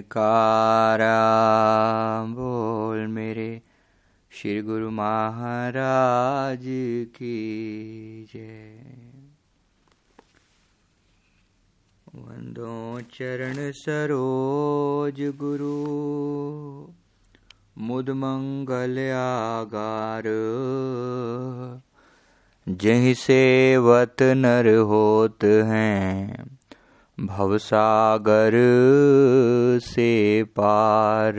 कारा बोल मेरे श्री गुरु महाराज की जय। वंदो चरण सरोज गुरु, मुद मंगल आगार। जही सेवत नर होत हैं भवसागर से पार।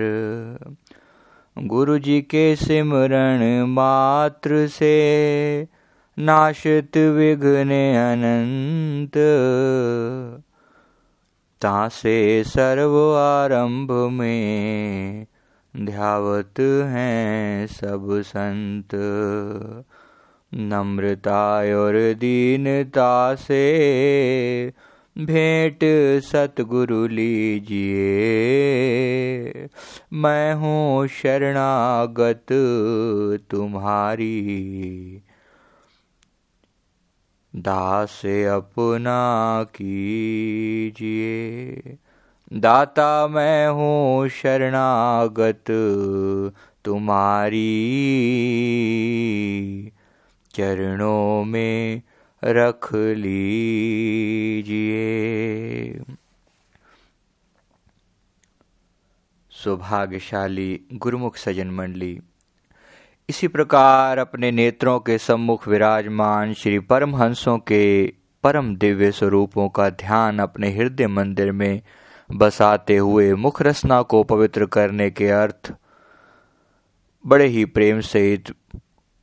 गुरु जी के सिमरण मात्र से नाशित विघ्न अनंत। तासे सर्व आरंभ में ध्यावत हैं सब संत। नम्रता और दीनता से भेंट सतगुरु लीजिए। मैं हूँ शरणागत तुम्हारी। दास अपना कीजिए। दाता मैं हूँ शरणागत तुम्हारी। चरणों में रख लीजिए। सौभाग्यशाली गुरुमुख सजन मंडली, इसी प्रकार अपने नेत्रों के सम्मुख विराजमान श्री परमहंसों के परम दिव्य स्वरूपों का ध्यान अपने हृदय मंदिर में बसाते हुए मुख रसना को पवित्र करने के अर्थ बड़े ही प्रेम सहित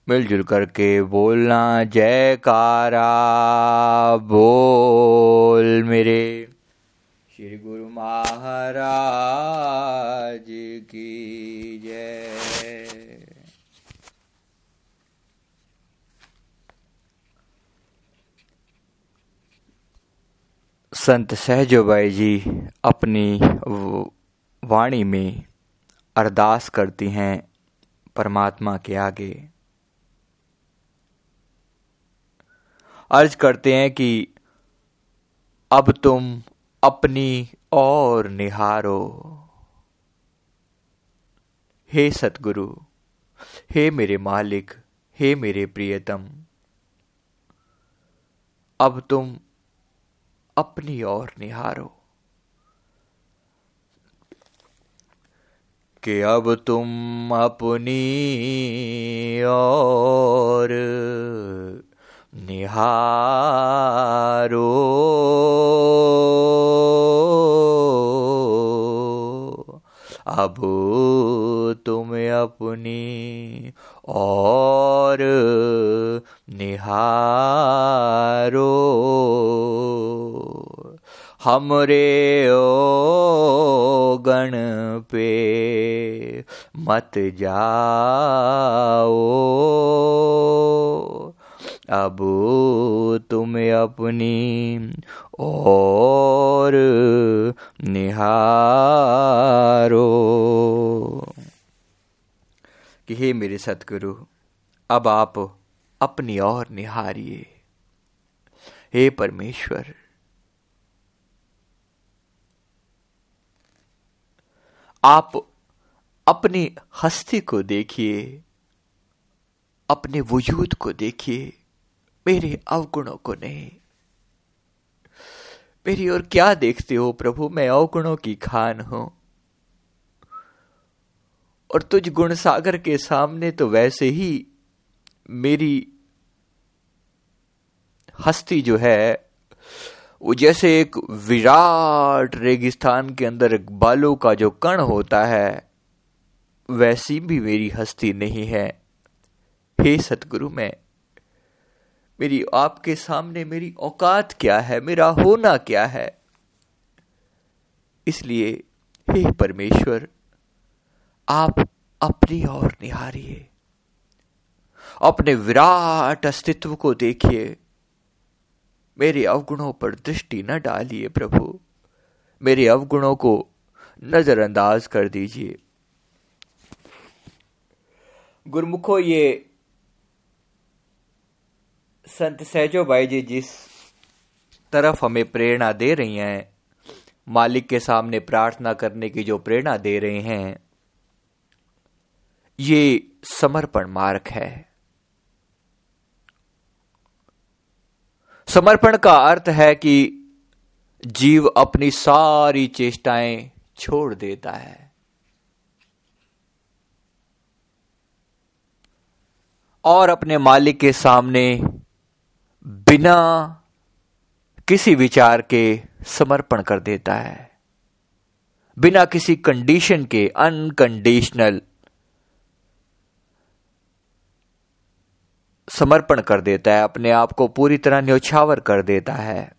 मिलजुल करके बोलना, जयकारा, बोल मेरे। श्री गुरु महाराज की जय। संत सहजोबाई जी अपनी वाणी में अरदास करती हैं परमात्मा के आगे। अर्ज़ करते हैं कि अब तुम अपनी और निहारो। हे सतगुरु, हे मेरे मालिक, हे मेरे प्रियतम, अब तुम अपनी ओर निहारो। कि अब तुम अपनी और निहारो। अब तुम अपनी और निहारो। हमरे ओ गण पे मत जाओ अब तुम अपनी और निहारो। कि हे मेरे सतगुरु, अब आप अपनी और निहारिए। हे परमेश्वर, आप अपनी हस्ती को देखिए, अपने वजूद को देखिए, मेरे अवगुणों को नहीं। मेरी और क्या देखते हो प्रभु? मैं अवगुणों की खान हूँ। और तुझ गुण सागर के सामने तो वैसे ही मेरी हस्ती जो है, वो जैसे एक विराट रेगिस्तान के अंदर बालू का जो कण होता है, वैसी भी मेरी हस्ती नहीं है। हे सतगुरु, मैं मेरी, आपके सामने मेरी औकात क्या है? मेरा होना क्या है? इसलिए, हे परमेश्वर, आप अपनी ओर निहारिए। अपने विराट अस्तित्व को देखिए। मेरे अवगुणों पर दृष्टि न डालिए प्रभु। मेरे अवगुणों को नजरअंदाज कर दीजिए। गुरमुखो, ये संत सहजो भाई जी, जिस तरफ़ हमें प्रेरणा दे रही हैं, मालिक के सामने प्रार्थना करने की जो प्रेरणा दे रहे हैं, ये समर्पण मार्ग है। समर्पण का अर्थ है कि जीव अपनी सारी चेष्टाएँ छोड़ देता है। और अपने मालिक के सामने बिना किसी विचार के समर्पण कर देता है। बिना किसी कंडीशन के अनकंडीशनल समर्पण कर देता है, अपने आप को पूरी तरह न्यौछावर कर देता है।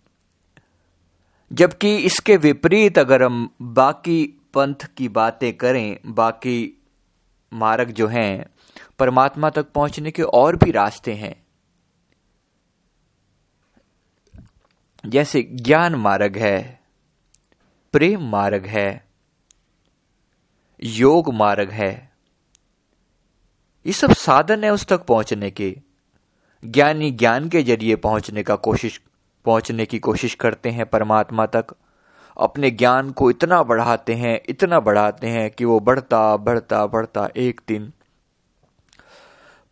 जबकि इसके विपरीत अगर हम बाकी पंथ की बातें करें, बाकी मार्ग जो हैं, परमात्मा तक पहुँचने के और भी रास्ते हैं। जैसे ज्ञान मार्ग है, प्रेम मार्ग है, योग मार्ग है। ये सब साधन है उस तक पहुँचने के। ज्ञानी ज्ञान के ज़रिए पहुँचने का कोशिश, पहुँचने की कोशिश करते हैं परमात्मा तक। अपने ज्ञान को इतना बढ़ाते हैं, इतना बढ़ाते हैं कि वो बढ़ता बढ़ता बढ़ता एक दिन।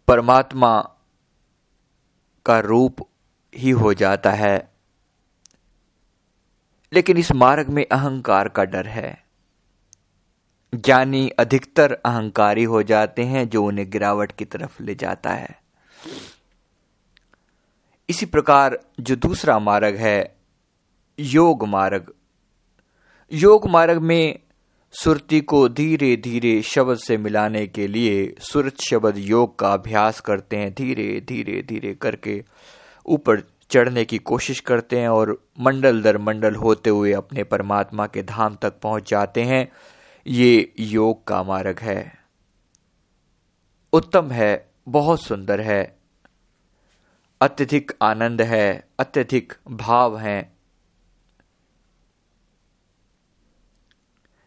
परमात्मा का रूप ही हो जाता है। लेकिन इस मार्ग में अहंकार का डर है। ज्ञानी अधिकतर अहंकारी हो जाते हैं जो उन्हें गिरावट की तरफ़ ले जाता है। इसी प्रकार जो दूसरा मार्ग है, योग मार्ग। योग मार्ग में सुरती को धीरे धीरे शब्द से मिलाने के लिए सुरत शब्द योग का अभ्यास करते हैं धीरे धीरे धीरे करके ऊपर चढ़ने की कोशिश करते हैं और मंडल दर मंडल होते हुए अपने परमात्मा के धाम तक पहुँच जाते हैं। ये योग का मार्ग है। उत्तम है, बहुत सुंदर है। अत्यधिक आनंद है, अत्यधिक भाव है।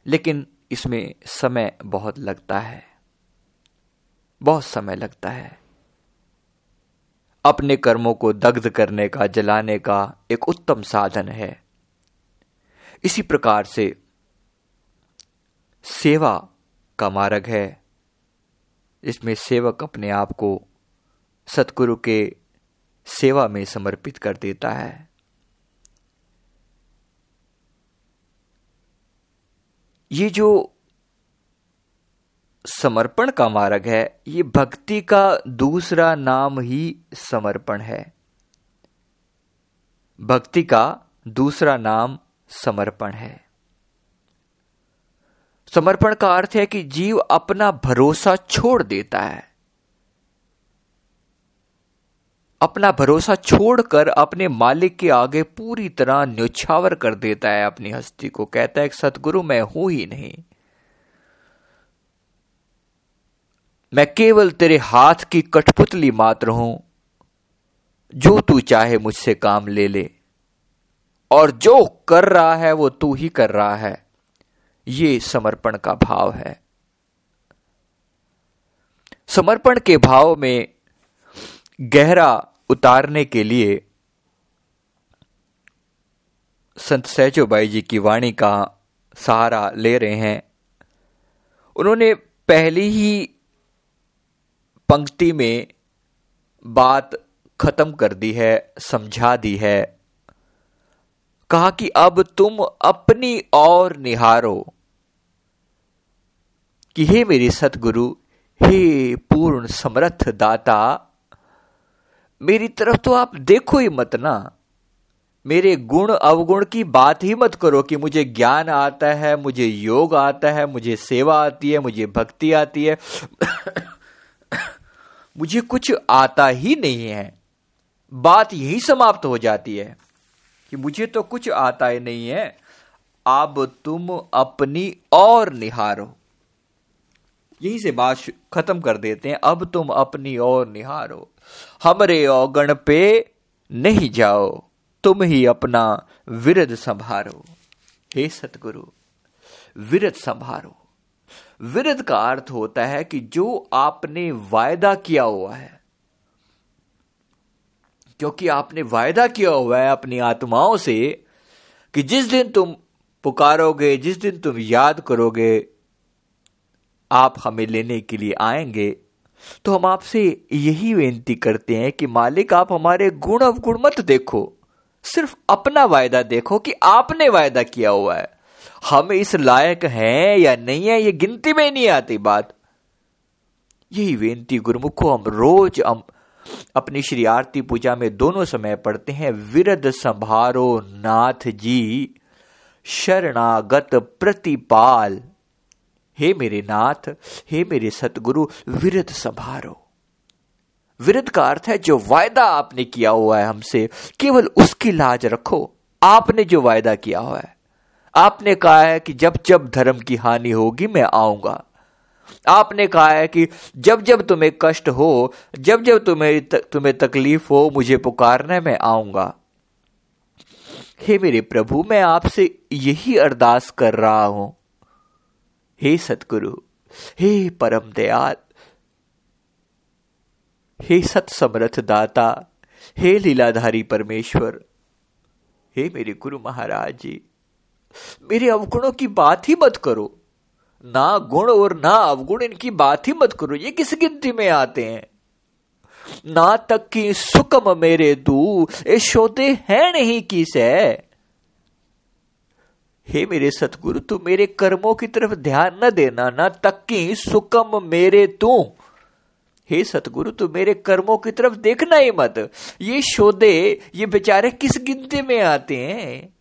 लेकिन इसमें समय बहुत लगता है। बहुत समय लगता है। अपने कर्मों को दग्ध करने का, जलाने का एक उत्तम साधन है। इसी प्रकार से सेवा का मार्ग है। इसमें सेवक अपने आप को सतगुरु के सेवा में समर्पित कर देता है। ये जो समर्पण का मार्ग है, ये भक्ति का दूसरा नाम ही समर्पण है। भक्ति का दूसरा नाम समर्पण है। समर्पण का अर्थ है कि जीव अपना भरोसा छोड़ देता है। अपना भरोसा छोड़कर अपने मालिक के आगे पूरी तरह न्योछावर कर देता है अपनी हस्ती को, कहता है सतगुरु मैं हूँ ही नहीं। मैं केवल तेरे हाथ की कठपुतली मात्र हूँ। जो तू चाहे मुझसे काम ले ले। और जो कर रहा है, वो तू ही कर रहा है। ये समर्पण का भाव है। समर्पण के भाव में गहरा उतारने के लिए संत सहजोबाई जी की वाणी का सहारा ले रहे हैं। उन्होंने पहली ही पंक्ति में बात खत्म कर दी है, समझा दी है। कहा कि अब तुम अपनी और निहारो कि हे मेरे सतगुरु, हे पूर्ण समर्थ दाता, मेरी तरफ़ तो आप देखो ही मत ना। मेरे गुण अवगुण की बात ही मत करो कि मुझे ज्ञान आता है, मुझे योग आता है, मुझे सेवा आती है, मुझे भक्ति आती है। मुझे कुछ आता ही नहीं है। बात यही समाप्त हो जाती है कि मुझे तो कुछ आता ही नहीं है। अब तुम अपनी और निहारो। यही से बात खत्म कर देते हैं। अब तुम अपनी और निहारो। हमरे औगण पे नहीं जाओ। तुम ही अपना विरद संभारो। हे सतगुरु, विरद संभारो। विरद का अर्थ होता है कि जो आपने वायदा किया हुआ है, क्योंकि आपने वायदा किया हुआ है अपनी आत्माओं से कि जिस दिन तुम पुकारोगे, जिस दिन तुम याद करोगे, आप हमें लेने के लिए आएँगे तो हम आपसे यही बेनती करते हैं कि मालिक, आप हमारे गुण अवगुण मत देखो, सिर्फ़ अपना वायदा देखो कि आपने वायदा किया हुआ है। हम इस लायक हैं या नहीं है, ये गिनती में नहीं आती बात। यही बेनती गुरुमुखो, हम रोज हम अपनी श्री आरती पूजा में दोनों समय पढ़ते हैं। विरद संभारो नाथ जी, शरणागत प्रतिपाल। हे मेरे नाथ, हे मेरे सतगुरु, विरद संभारो। विरद का अर्थ है जो वायदा आपने किया हुआ है हमसे, केवल उसकी लाज रखो। आपने जो वायदा किया हुआ है। आपने कहा है कि जब जब धर्म की हानि होगी, मैं आऊँगा। आपने कहा है कि जब जब तुम्हें कष्ट हो, जब जब तुम्हें तुम्हें तकलीफ़ हो, मुझे पुकारना मैं आऊँगा। हे मेरे प्रभु, मैं आपसे यही अरदास कर रहा हूँ। हे सतगुरु, हे परम दयाल, हे सत समर्थ दाता, हे लीलाधारी परमेश्वर, हे मेरे गुरु महाराज जी। मेरे अवगुणों की बात ही मत करो। ना गुण और ना अवगुण, इनकी बात ही मत करो। ये किस गिनती में आते हैं? ना तक की सुकम मेरे दू ये शोते हैं नहीं किस है हे मेरे सतगुरु, तू मेरे कर्मों की तरफ़ ध्यान न देना। ना तक की सुकम मेरे तू हे सतगुरु, तू मेरे कर्मों की तरफ़ देखना ही मत। ये शोधे ये बेचारे किस गिनती में आते हैं?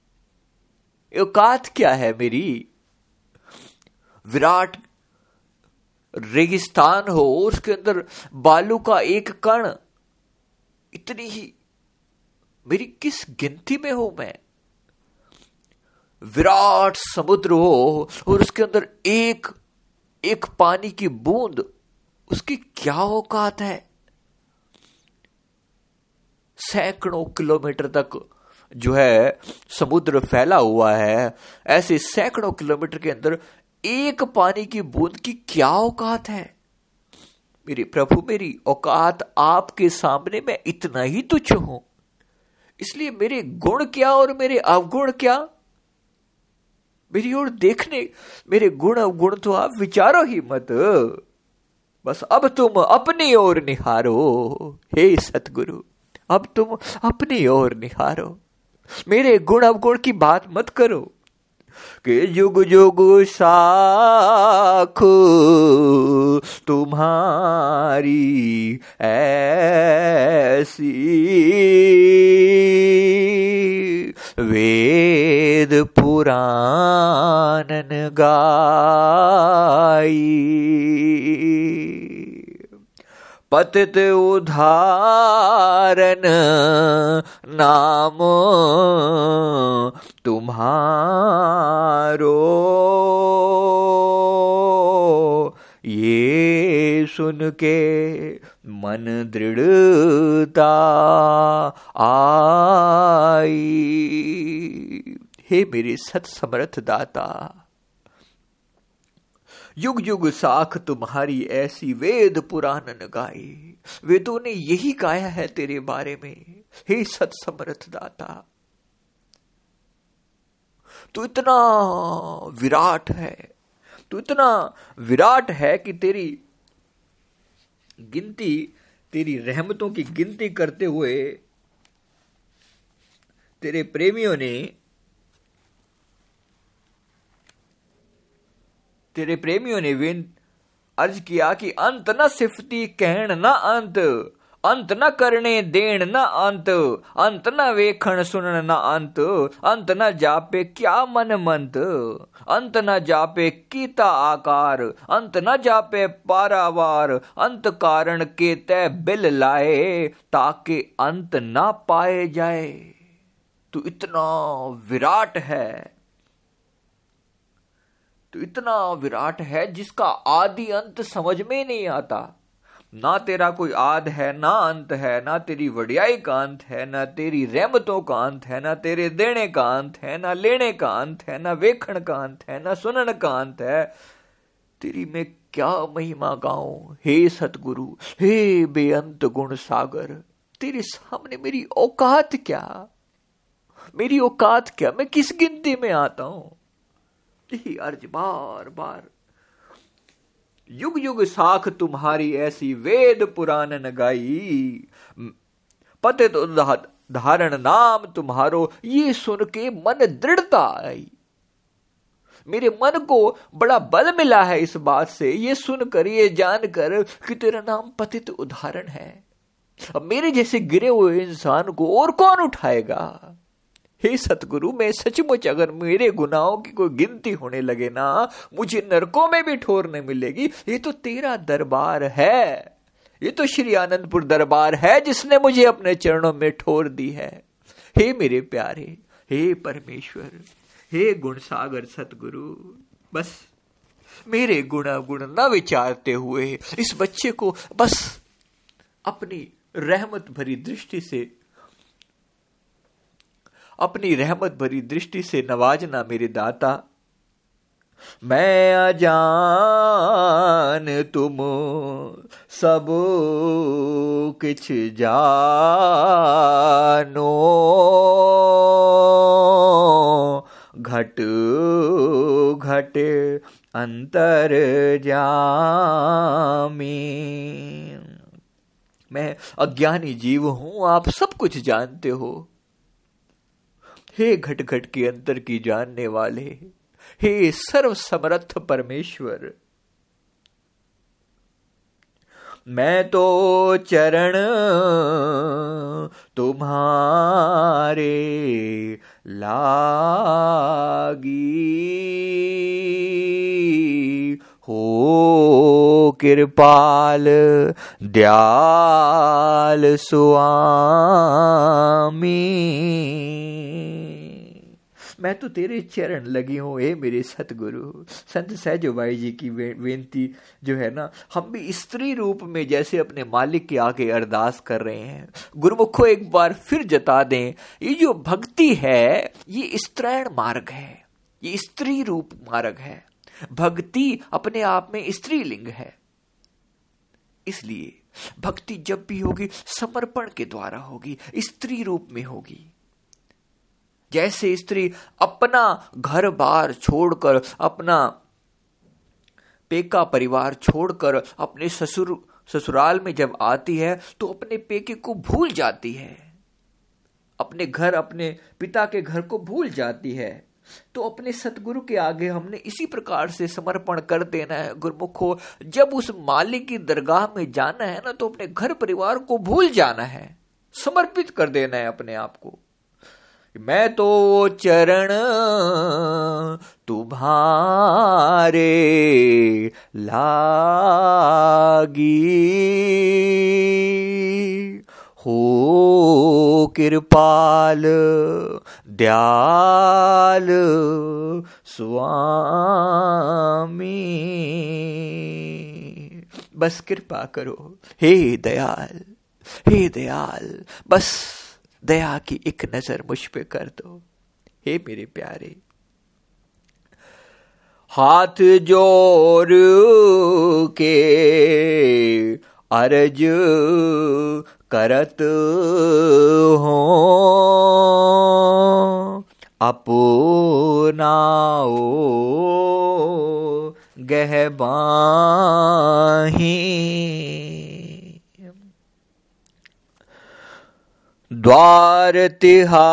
औकात क्या है मेरी? विराट रेगिस्तान हो उसके अंदर बालू का एक कण। इतनी ही मेरी किस गिनती में हूँ मैं? विराट समुद्र हो और उसके अंदर एक एक पानी की बूंद, उसकी क्या औकात है? सैकड़ों किलोमीटर तक जो है, समुद्र फैला हुआ है, ऐसे सैकड़ों किलोमीटर के अंदर एक पानी की बूंद की क्या औकात है? मेरे प्रभु, मेरी औकात आपके सामने मैं इतना ही तुच्छ हूँ। इसलिए मेरे गुण क्या और मेरे अवगुण क्या? मेरी ओर देखने, मेरे गुण अवगुण तो आप विचारो ही मत। बस अब तुम अपनी ओर निहारो, हे सतगुरु, अब तुम अपनी ओर निहारो। मेरे गुण अवगुण की बात मत करो। कि युग युग साख तुम्हारी ऐसी वेद पुराणन गाई। पतित उधारन नाम तुम्हारो। ये सुन के मन दृढ़ता आई। हे मेरे सत समर्थ दाता युग युग साख तुम्हारी ऐसी वेद पुराण गाई वेदों ने यही गाया है तेरे बारे में। हे सत समर्थ दाता, तू इतना विराट है, तू इतना विराट है कि तेरी गिनती, तेरी रहमतों की गिनती करते हुए तेरे प्रेमियों ने तेरे प्रेमियों ने विन अर्ज़ किया कि अंत न सिफती, कहण न अंत अंत न करने देण न अंत अंत न वेखण सुनन न अंत अंत न जापे क्या मन मंत, अंत न जापे कीता आकार, अंत न जापे पारावार, अंत कारण के तय बिल लाए, ताकि अंत न पाए जाए। तू इतना विराट है। तो इतना विराट है जिसका आदि अंत समझ में नहीं आता। ना तेरा कोई आद है, ना अंत है, ना तेरी वडियाई का अंत है, ना तेरी रहमतों का अंत है, ना तेरे देने का अंत है, ना लेने का अंत है, ना वेखण का अंत है, ना सुनन का अंत है। तेरी मैं क्या महिमा गाऊं? हे सतगुरु, हे बेअंत गुण सागर, तेरे सामने मेरी औकात क्या? मेरी औकात क्या? मैं किस गिनती में आता हूँ? यही अर्ज़ बार बार। युग युग साख तुम्हारी ऐसी वेद पुराण न गाई पते तो धारण नाम तुम्हारो, ये सुन के मन दृढ़ता आई। मेरे मन को बड़ा बल मिला है इस बात से, ये सुनकर, ये जानकर कि तेरा नाम पतित उदाहरण है। अब मेरे जैसे गिरे हुए इंसान को और कौन उठाएगा? हे सतगुरु, मैं सचमुच अगर मेरे गुनाहों की कोई गिनती होने लगे ना, मुझे नरकों में भी ठोर नहीं मिलेगी। ये तो तेरा दरबार है। ये तो श्री आनंदपुर दरबार है जिसने मुझे अपने चरणों में ठोर दी है। हे मेरे प्यारे, हे परमेश्वर, हे गुण सागर सतगुरु, बस मेरे गुणा गुण न विचारते हुए इस बच्चे को बस अपनी रहमत भरी दृष्टि से अपनी रहमत भरी दृष्टि से नवाजना मेरे दाता। मैं अजान तुम सब किछ जानो। घट घट अंतर जामी। मैं अज्ञानी जीव हूँ, आप सब कुछ जानते हो। हे घट घट के अंतर की जानने वाले, हे सर्व समर्थ परमेश्वर। मैं तो चरण तुम्हारे लागी हो, कृपाल दयाल स्वामी मैं तो तेरे चरण लगी हूँ ए मेरे सतगुरु। संत सहजो भाई जी की बेनती जो है ना, हम भी स्त्री रूप में जैसे अपने मालिक के आगे अरदास कर रहे हैं। गुरुमुखो, एक बार फिर जता दें, ये जो भक्ति है, ये स्त्रैण मार्ग है। ये स्त्री रूप मार्ग है। भक्ति अपने आप में स्त्रीलिंग है। इसलिए भक्ति जब भी होगी, समर्पण के द्वारा होगी, स्त्री रूप में होगी। जैसे स्त्री अपना घर बार छोड़कर, अपना पेका परिवार छोड़कर, अपने ससुर, ससुराल में जब आती है तो अपने पेके को भूल जाती है। अपने घर, अपने पिता के घर को भूल जाती है। तो अपने सतगुरु के आगे हमने इसी प्रकार से समर्पण कर देना है। गुरुमुखो, जब उस मालिक की दरगाह में जाना है ना तो अपने घर परिवार को भूल जाना है। समर्पित कर देना है अपने आप को। मैं तो चरण तुम्हारे लागी। हो कृपाल, दयाल स्वामी। बस कृपा करो, हे दयाल हे दयाल, बस। दया की एक नज़र मुझ पे कर दो। हे मेरे प्यारे। हाथ ज़ोर के अरज करत हो। अपनाओ गहबाही। द्वार तिहारे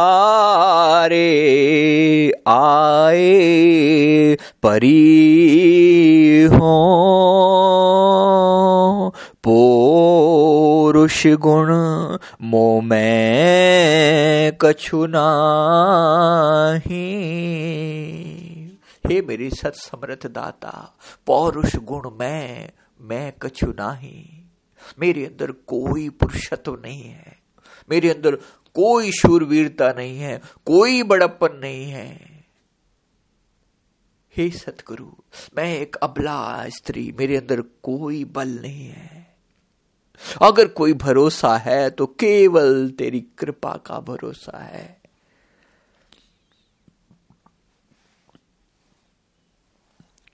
आए परी हो। पोरुष गुण मो में कछु नाही। हे मेरी सत समर्थ दाता, पौरुष गुण में, मैं कछु नाही। मेरे अंदर कोई पुरुषत्व नहीं है। मेरे अंदर कोई शूरवीरता नहीं है, कोई बड़प्पन नहीं है। हे सतगुरु, मैं एक अबला स्त्री, मेरे अंदर कोई बल नहीं है। अगर कोई भरोसा है तो केवल तेरी कृपा का भरोसा है।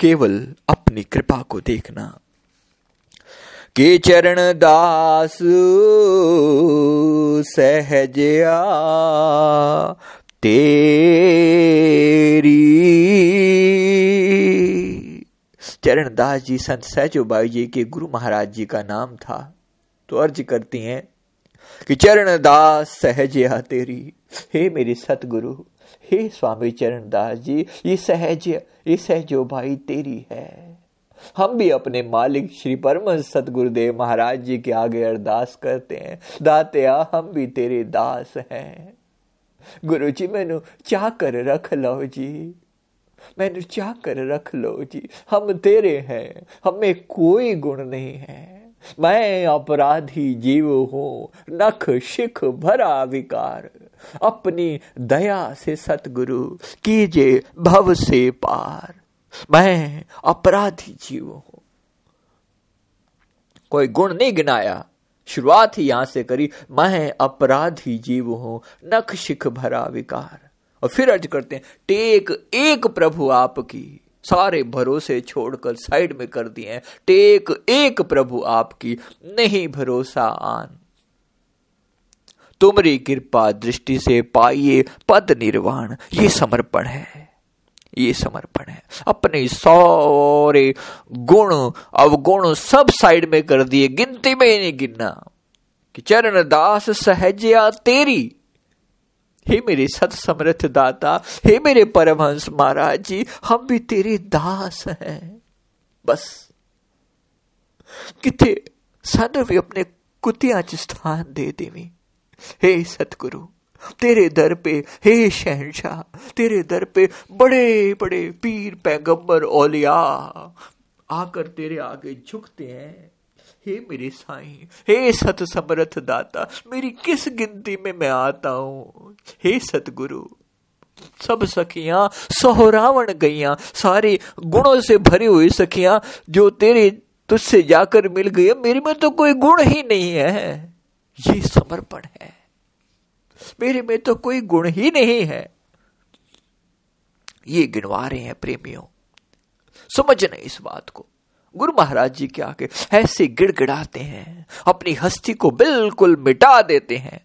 केवल अपनी कृपा को देखना के चरण दास सहजया तेरी। चरण दास जी संत सहजो सहजोबाई जी के गुरु महाराज जी का नाम था तो अर्ज़ करती हैं कि चरण दास सहजया तेरी। हे मेरे सतगुरु, हे स्वामी चरण दास जी, ये सहज, ये सहजो भाई तेरी है। हम भी अपने मालिक श्री परम सतगुरुदेव महाराज जी के आगे अरदास करते हैं। दातया, हम भी तेरे दास हैं। गुरु जी, मैनू चाह कर रख लो जी। मैनू चाह कर रख लो जी। हम तेरे हैं। हमें कोई गुण नहीं है। मैं अपराधी जीव हूँ। नख शिख भरा विकार। अपनी दया से सतगुरु कीजे भव से पार। मैं अपराधी जीव हूँ। कोई गुण नहीं गिनाया। शुरुआत ही यहाँ से करी, मैं अपराधी जीव हूँ, नख शिख भरा विकार। और फिर अर्ज़ करते हैं, टेक एक प्रभु आपकी, सारे भरोसे छोड़कर साइड में कर दिए टेक एक प्रभु आपकी, नहीं भरोसा आन। तुमरी कृपा दृष्टि से पाइए पद निर्वाण, ये समर्पण है। ये समर्पण है। अपने सारे गुण, अवगुण सब साइड में कर दिए, गिनती में ही नहीं गिनना। कि चरण दास सहजया तेरी? हे मेरे सत समृद्ध दाता, हे मेरे परमहंस महाराज जी, हम भी तेरे दास हैं। बस। किथे सानू भी अपने कुतिया च स्थान दे देवी। हे सतगुरु तेरे दर पे, हे शहनशाह, तेरे दर पे बड़े बड़े पीर पैगंबर ओलिया आकर तेरे आगे झुकते हैं। हे मेरे साईं, हे सत समर्थ दाता, मेरी किस गिनती में मैं आता हूँ? हे सतगुरु, सब सखियाँ सोहरावण गईया, सारे गुणों से भरी हुई सखियाँ, जो तेरे तुझसे जाकर मिल गई मेरे में तो कोई गुण ही नहीं है। ये समर्पण है। मेरे में तो कोई गुण ही नहीं है। ये गिनवा रहे हैं प्रेमियों। समझना इस बात को। गुरु महाराज जी के आगे ऐसे गिड़गिड़ाते हैं, अपनी हस्ती को बिल्कुल मिटा देते हैं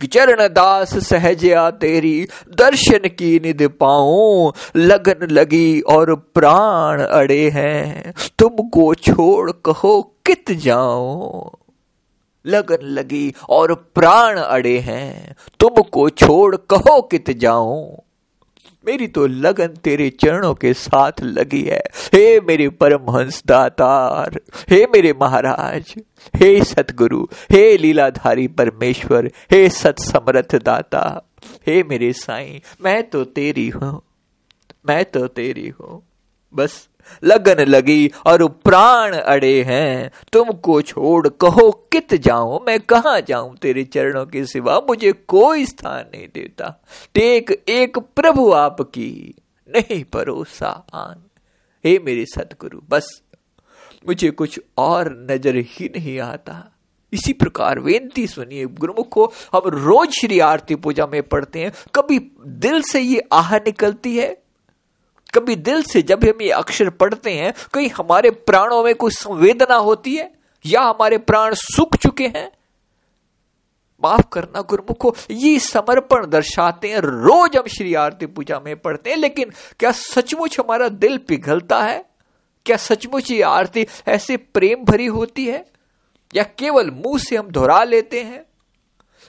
कि चरण दास सहजया तेरी दर्शन की निध पाऊँ, लगन लगी और प्राण अड़े हैं। तुमको छोड़ कहो कित जाऊँ। लगन लगी और प्राण अड़े हैं। तुमको छोड़ कहो कित जाऊँ? मेरी तो लगन तेरे चरणों के साथ लगी है। हे मेरे परमहंस दातार हे मेरे महाराज, हे सतगुरु, हे लीलाधारी परमेश्वर, हे सत समर्थ दाता, हे मेरे साईं, मैं तो तेरी हूँ, मैं तो तेरी हूँ। बस लगन लगी और प्राण अड़े हैं। तुमको छोड़ कहो कित जाऊँ, मैं कहा जाऊँ? तेरे चरणों के सिवा मुझे कोई स्थान नहीं देता। टेक एक प्रभु आपकी, नहीं परोसा आन। हे मेरे सतगुरु बस मुझे कुछ और नज़र ही नहीं आता। इसी प्रकार बेनती सुनिए, गुरुमुख को हम रोज श्री आरती पूजा में पढ़ते हैं। कभी दिल से ये आह निकलती है कभी दिल से जब हम ये अक्षर पढ़ते हैं, कहीं हमारे प्राणों में कोई संवेदना होती है? या हमारे प्राण सूख चुके हैं? माफ़ करना गुरुमुखो ये समर्पण दर्शाते हैं। रोज हम श्री आरती पूजा में पढ़ते हैं, लेकिन क्या सचमुच हमारा दिल पिघलता है? क्या सचमुच ये आरती ऐसे प्रेम भरी होती है? या केवल मुँह से हम दोहरा लेते हैं?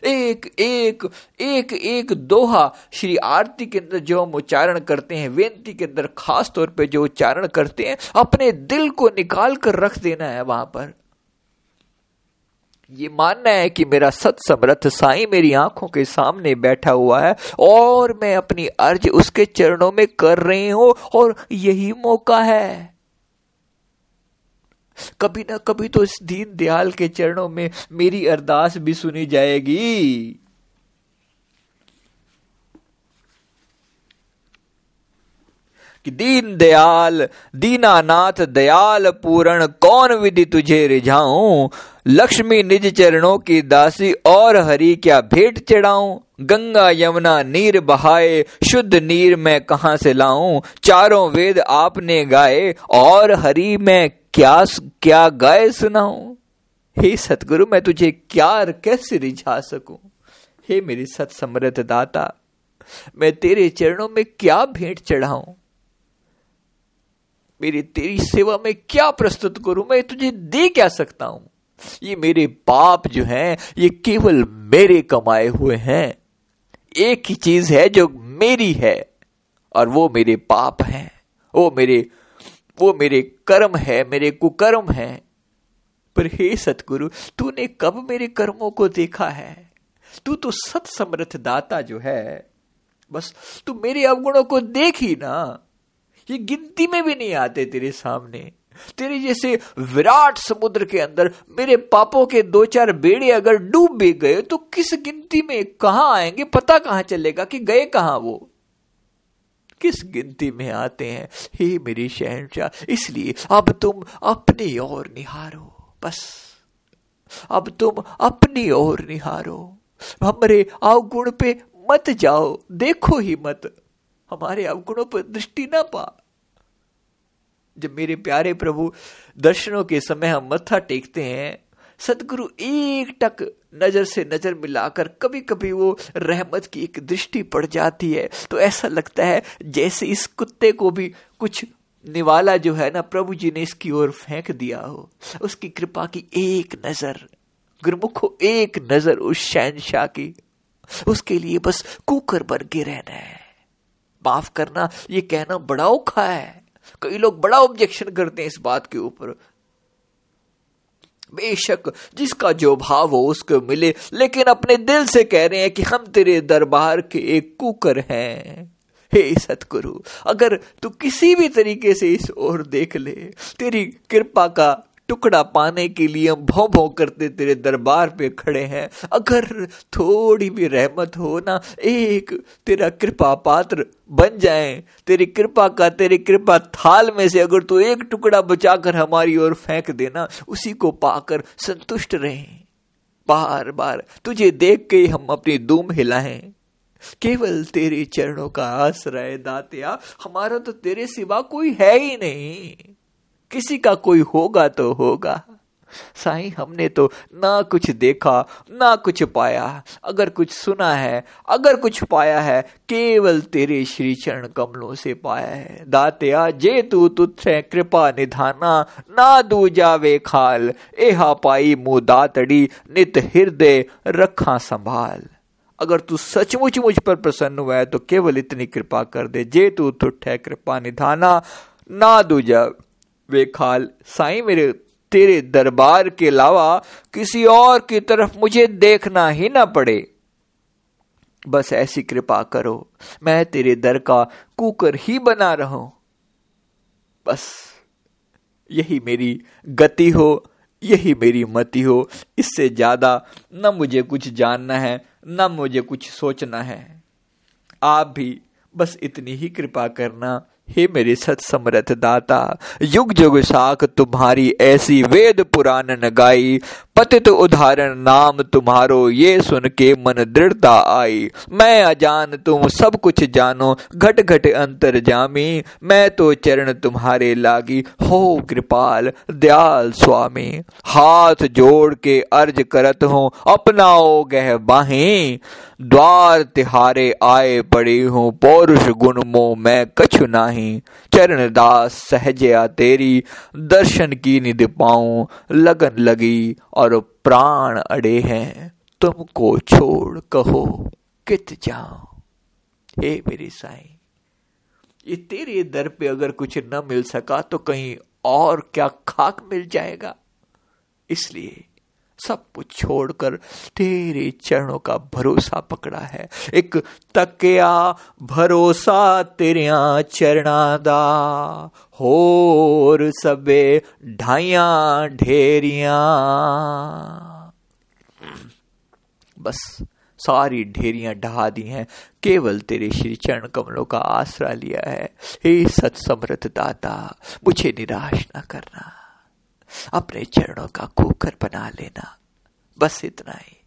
एक एक एक एक दोहा श्री आरती के अंदर जो हम उच्चारण करते हैं, वेंती के अंदर खास तौर पे जो उच्चारण करते हैं, अपने दिल को निकाल कर रख देना है वहाँ पर। ये मानना है कि मेरा सत समर्थ साई मेरी आँखों के सामने बैठा हुआ है और मैं अपनी अर्ज़ उसके चरणों में कर रही हूँ और यही मौका है। कभी ना कभी तो इस दीन दयाल के चरणों में मेरी अरदास भी सुनी जाएगी। दीन दयाल, दीनानाथ दयाल पूर्ण कौन विधि तुझे रिझाऊं? लक्ष्मी निज चरणों की दासी और हरि क्या भेंट चढ़ाऊं? गंगा यमुना नीर बहाए, शुद्ध नीर मैं कहाँ से लाऊं? चारों वेद आपने गाए और हरि मैं क्या क्या गाय सुनाऊं? हे सतगुरु, मैं तुझे क्या कैसे रिझा सकूँ? हे मेरी सत समृद्ध दाता, मैं तेरे चरणों में क्या भेंट चढ़ाऊं? मेरी तेरी सेवा में क्या प्रस्तुत करूँ? मैं तुझे दे क्या सकता हूँ? ये मेरे पाप जो हैं, ये केवल मेरे कमाए हुए हैं। एक ही चीज़ है जो मेरी है, और वो मेरे पाप हैं। वो मेरे वो मेरे कर्म है, मेरे कुकर्म है। पर हे सतगुरु, तूने कब मेरे कर्मों को देखा है? तू तो सत समर्थ दाता जो है। बस, तू मेरे अवगुणों को देख ही ना। ये गिनती में भी नहीं आते तेरे सामने। तेरे जैसे विराट समुद्र के अंदर मेरे पापों के दो चार बेड़े अगर डूब भी गए तो किस गिनती में कहा आएँगे? पता कहाँ चलेगा कि गए कहाँ वो? किस गिनती में आते हैं? हे मेरी शहनशाह, इसलिए अब तुम अपनी ओर निहारो। बस। अब तुम अपनी ओर निहारो। हमारे अवगुण पे मत जाओ, देखो ही मत। हमारे अवगुणों पर दृष्टि ना पा। जब मेरे प्यारे प्रभु, दर्शनों के समय हम मत्था टेकते हैं, सदगुरु एक टक नज़र से नज़र मिलाकर कभी कभी वो रहमत की एक दृष्टि पड़ जाती है। तो ऐसा लगता है जैसे इस कुत्ते को भी कुछ निवाला जो है ना, प्रभु जी ने इसकी ओर फेंक दिया हो। उसकी कृपा की एक नज़र, गुरमुखो एक नज़र उस शहनशाह की। उसके लिए बस कुकर बन के रहना है। माफ़ करना, ये कहना बड़ा औखा है। कई लोग बड़ा ऑब्जेक्शन करते हैं इस बात के ऊपर। बेशक, जिसका जो भाव हो उसको मिले, लेकिन अपने दिल से कह रहे हैं कि हम तेरे दरबार के एक कुकर हैं। हे सतगुरु, अगर तू किसी भी तरीके से इस ओर देख ले, तेरी कृपा का टुकड़ा पाने के लिए हम भौ भौ करते तेरे दरबार पे खड़े हैं। अगर थोड़ी भी रहमत हो ना, एक तेरा कृपा पात्र बन जाए। तेरी कृपा का, तेरी कृपा थाल में से अगर तू एक टुकड़ा बचाकर हमारी ओर फेंक देना उसी को पाकर संतुष्ट रहे। बार बार तुझे देख के हम अपनी दूम हिलाएँ। केवल तेरे चरणों का आश्रय दातिया, हमारा तो तेरे सिवा कोई है ही नहीं। किसी का कोई होगा तो होगा। साईं, हमने तो ना कुछ देखा, ना कुछ पाया। अगर कुछ सुना है, अगर कुछ पाया है, केवल तेरे श्री चरण कमलों से पाया है। दात्या, जे तू तुथ कृपा निधाना, ना दू जावे खाल। एहा पाई मुँह दातड़ी, नित हृदय रखा संभाल। अगर तू सचमुच मुझ पर प्रसन्न हुआ है तो केवल इतनी कृपा कर दे। जे तू तुठ कृपा निधाना, ना दूजा वे खाल साईं, मेरे तेरे दरबार के अलावा किसी और की तरफ़ मुझे देखना ही ना पड़े। बस ऐसी कृपा करो, मैं तेरे दर का कुकर ही बना रहा बस, यही मेरी गति हो, यही मेरी मति हो, इससे ज़्यादा न मुझे कुछ जानना है, न मुझे कुछ सोचना है। आप भी बस इतनी ही कृपा करना हे मेरे सत समरथ दाता युग युग साख तुम्हारी ऐसी वेद पुराण न गाई पतित उदाहरण नाम तुम्हारो ये सुन के मन दृढ़ता आई। मैं अजान तुम सब कुछ जानो घट घट अंतर जामी। मैं तो चरण तुम्हारे लागी। हो कृपाल दयाल स्वामी, हाथ जोड़ के अर्ज़ करत हूँ, अपनाओ गह बाहें। द्वार तिहारे आए पड़ी हूँ, पौरुष गुण मो मैं कछु नाही। चरण दास, सहजया तेरी दर्शन की निधि पाऊँ। लगन लगी और प्राण अड़े हैं। तुमको छोड़ कहो, कित जाओ हे मेरी साई, ये तेरे दर पे अगर कुछ न मिल सका तो कहीं और क्या खाक मिल जाएगा? इसलिए सब कुछ छोड़कर तेरे चरणों का भरोसा पकड़ा है। एक तकिया भरोसा तेरिया चरणा दा होर सबे ढाइया ढेरिया। बस सारी ढेरियाँ ढहा दी हैं। केवल तेरे श्री चरण कमलों का आसरा लिया है। हे सत्समृत दाता, मुझे निराश ना करना। अपने चरणों का कुकर बना लेना। बस इतना ही।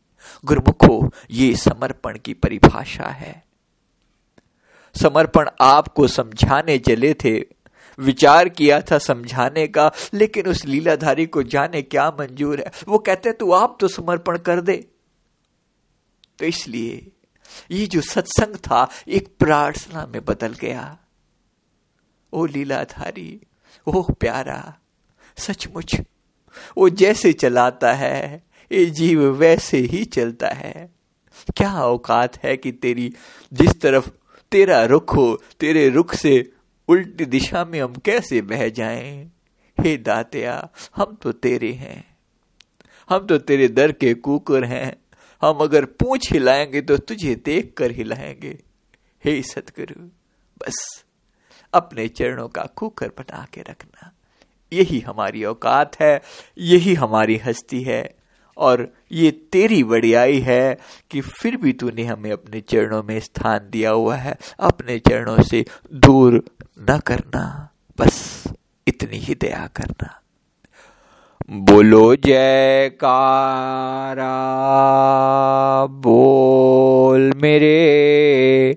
गुरुमुखो, ये समर्पण की परिभाषा है। समर्पण आपको समझाने चले थे। विचार किया था समझाने का, लेकिन उस लीलाधारी को जाने क्या मंजूर है। वो कहते, तू आप तो समर्पण कर दे। तो इसलिए ये जो सत्संग था, एक प्रार्थना में बदल गया। ओ लीलाधारी ओह प्यारा सचमुच, वो जैसे चलाता है, ये जीव वैसे ही चलता है। क्या औकात है कि तेरी जिस तरफ़ तेरा रुख हो, तेरे रुख से उल्टी दिशा में हम कैसे बह जाएँ? हे दातिया, हम तो तेरे हैं। हम तो तेरे दर के कुकर हैं। हम अगर पूछ हिलाएँगे तो तुझे देख कर हिलाएँगे। हे सतगुरु, बस अपने चरणों का कुकर बना के रखना। यही हमारी औकात है, यही हमारी हस्ती है, और ये तेरी बड़ियाई है कि फिर भी तूने हमें अपने चरणों में स्थान दिया हुआ है। अपने चरणों से दूर न करना, बस इतनी ही दया करना। बोलो, जयकारा, बोल मेरे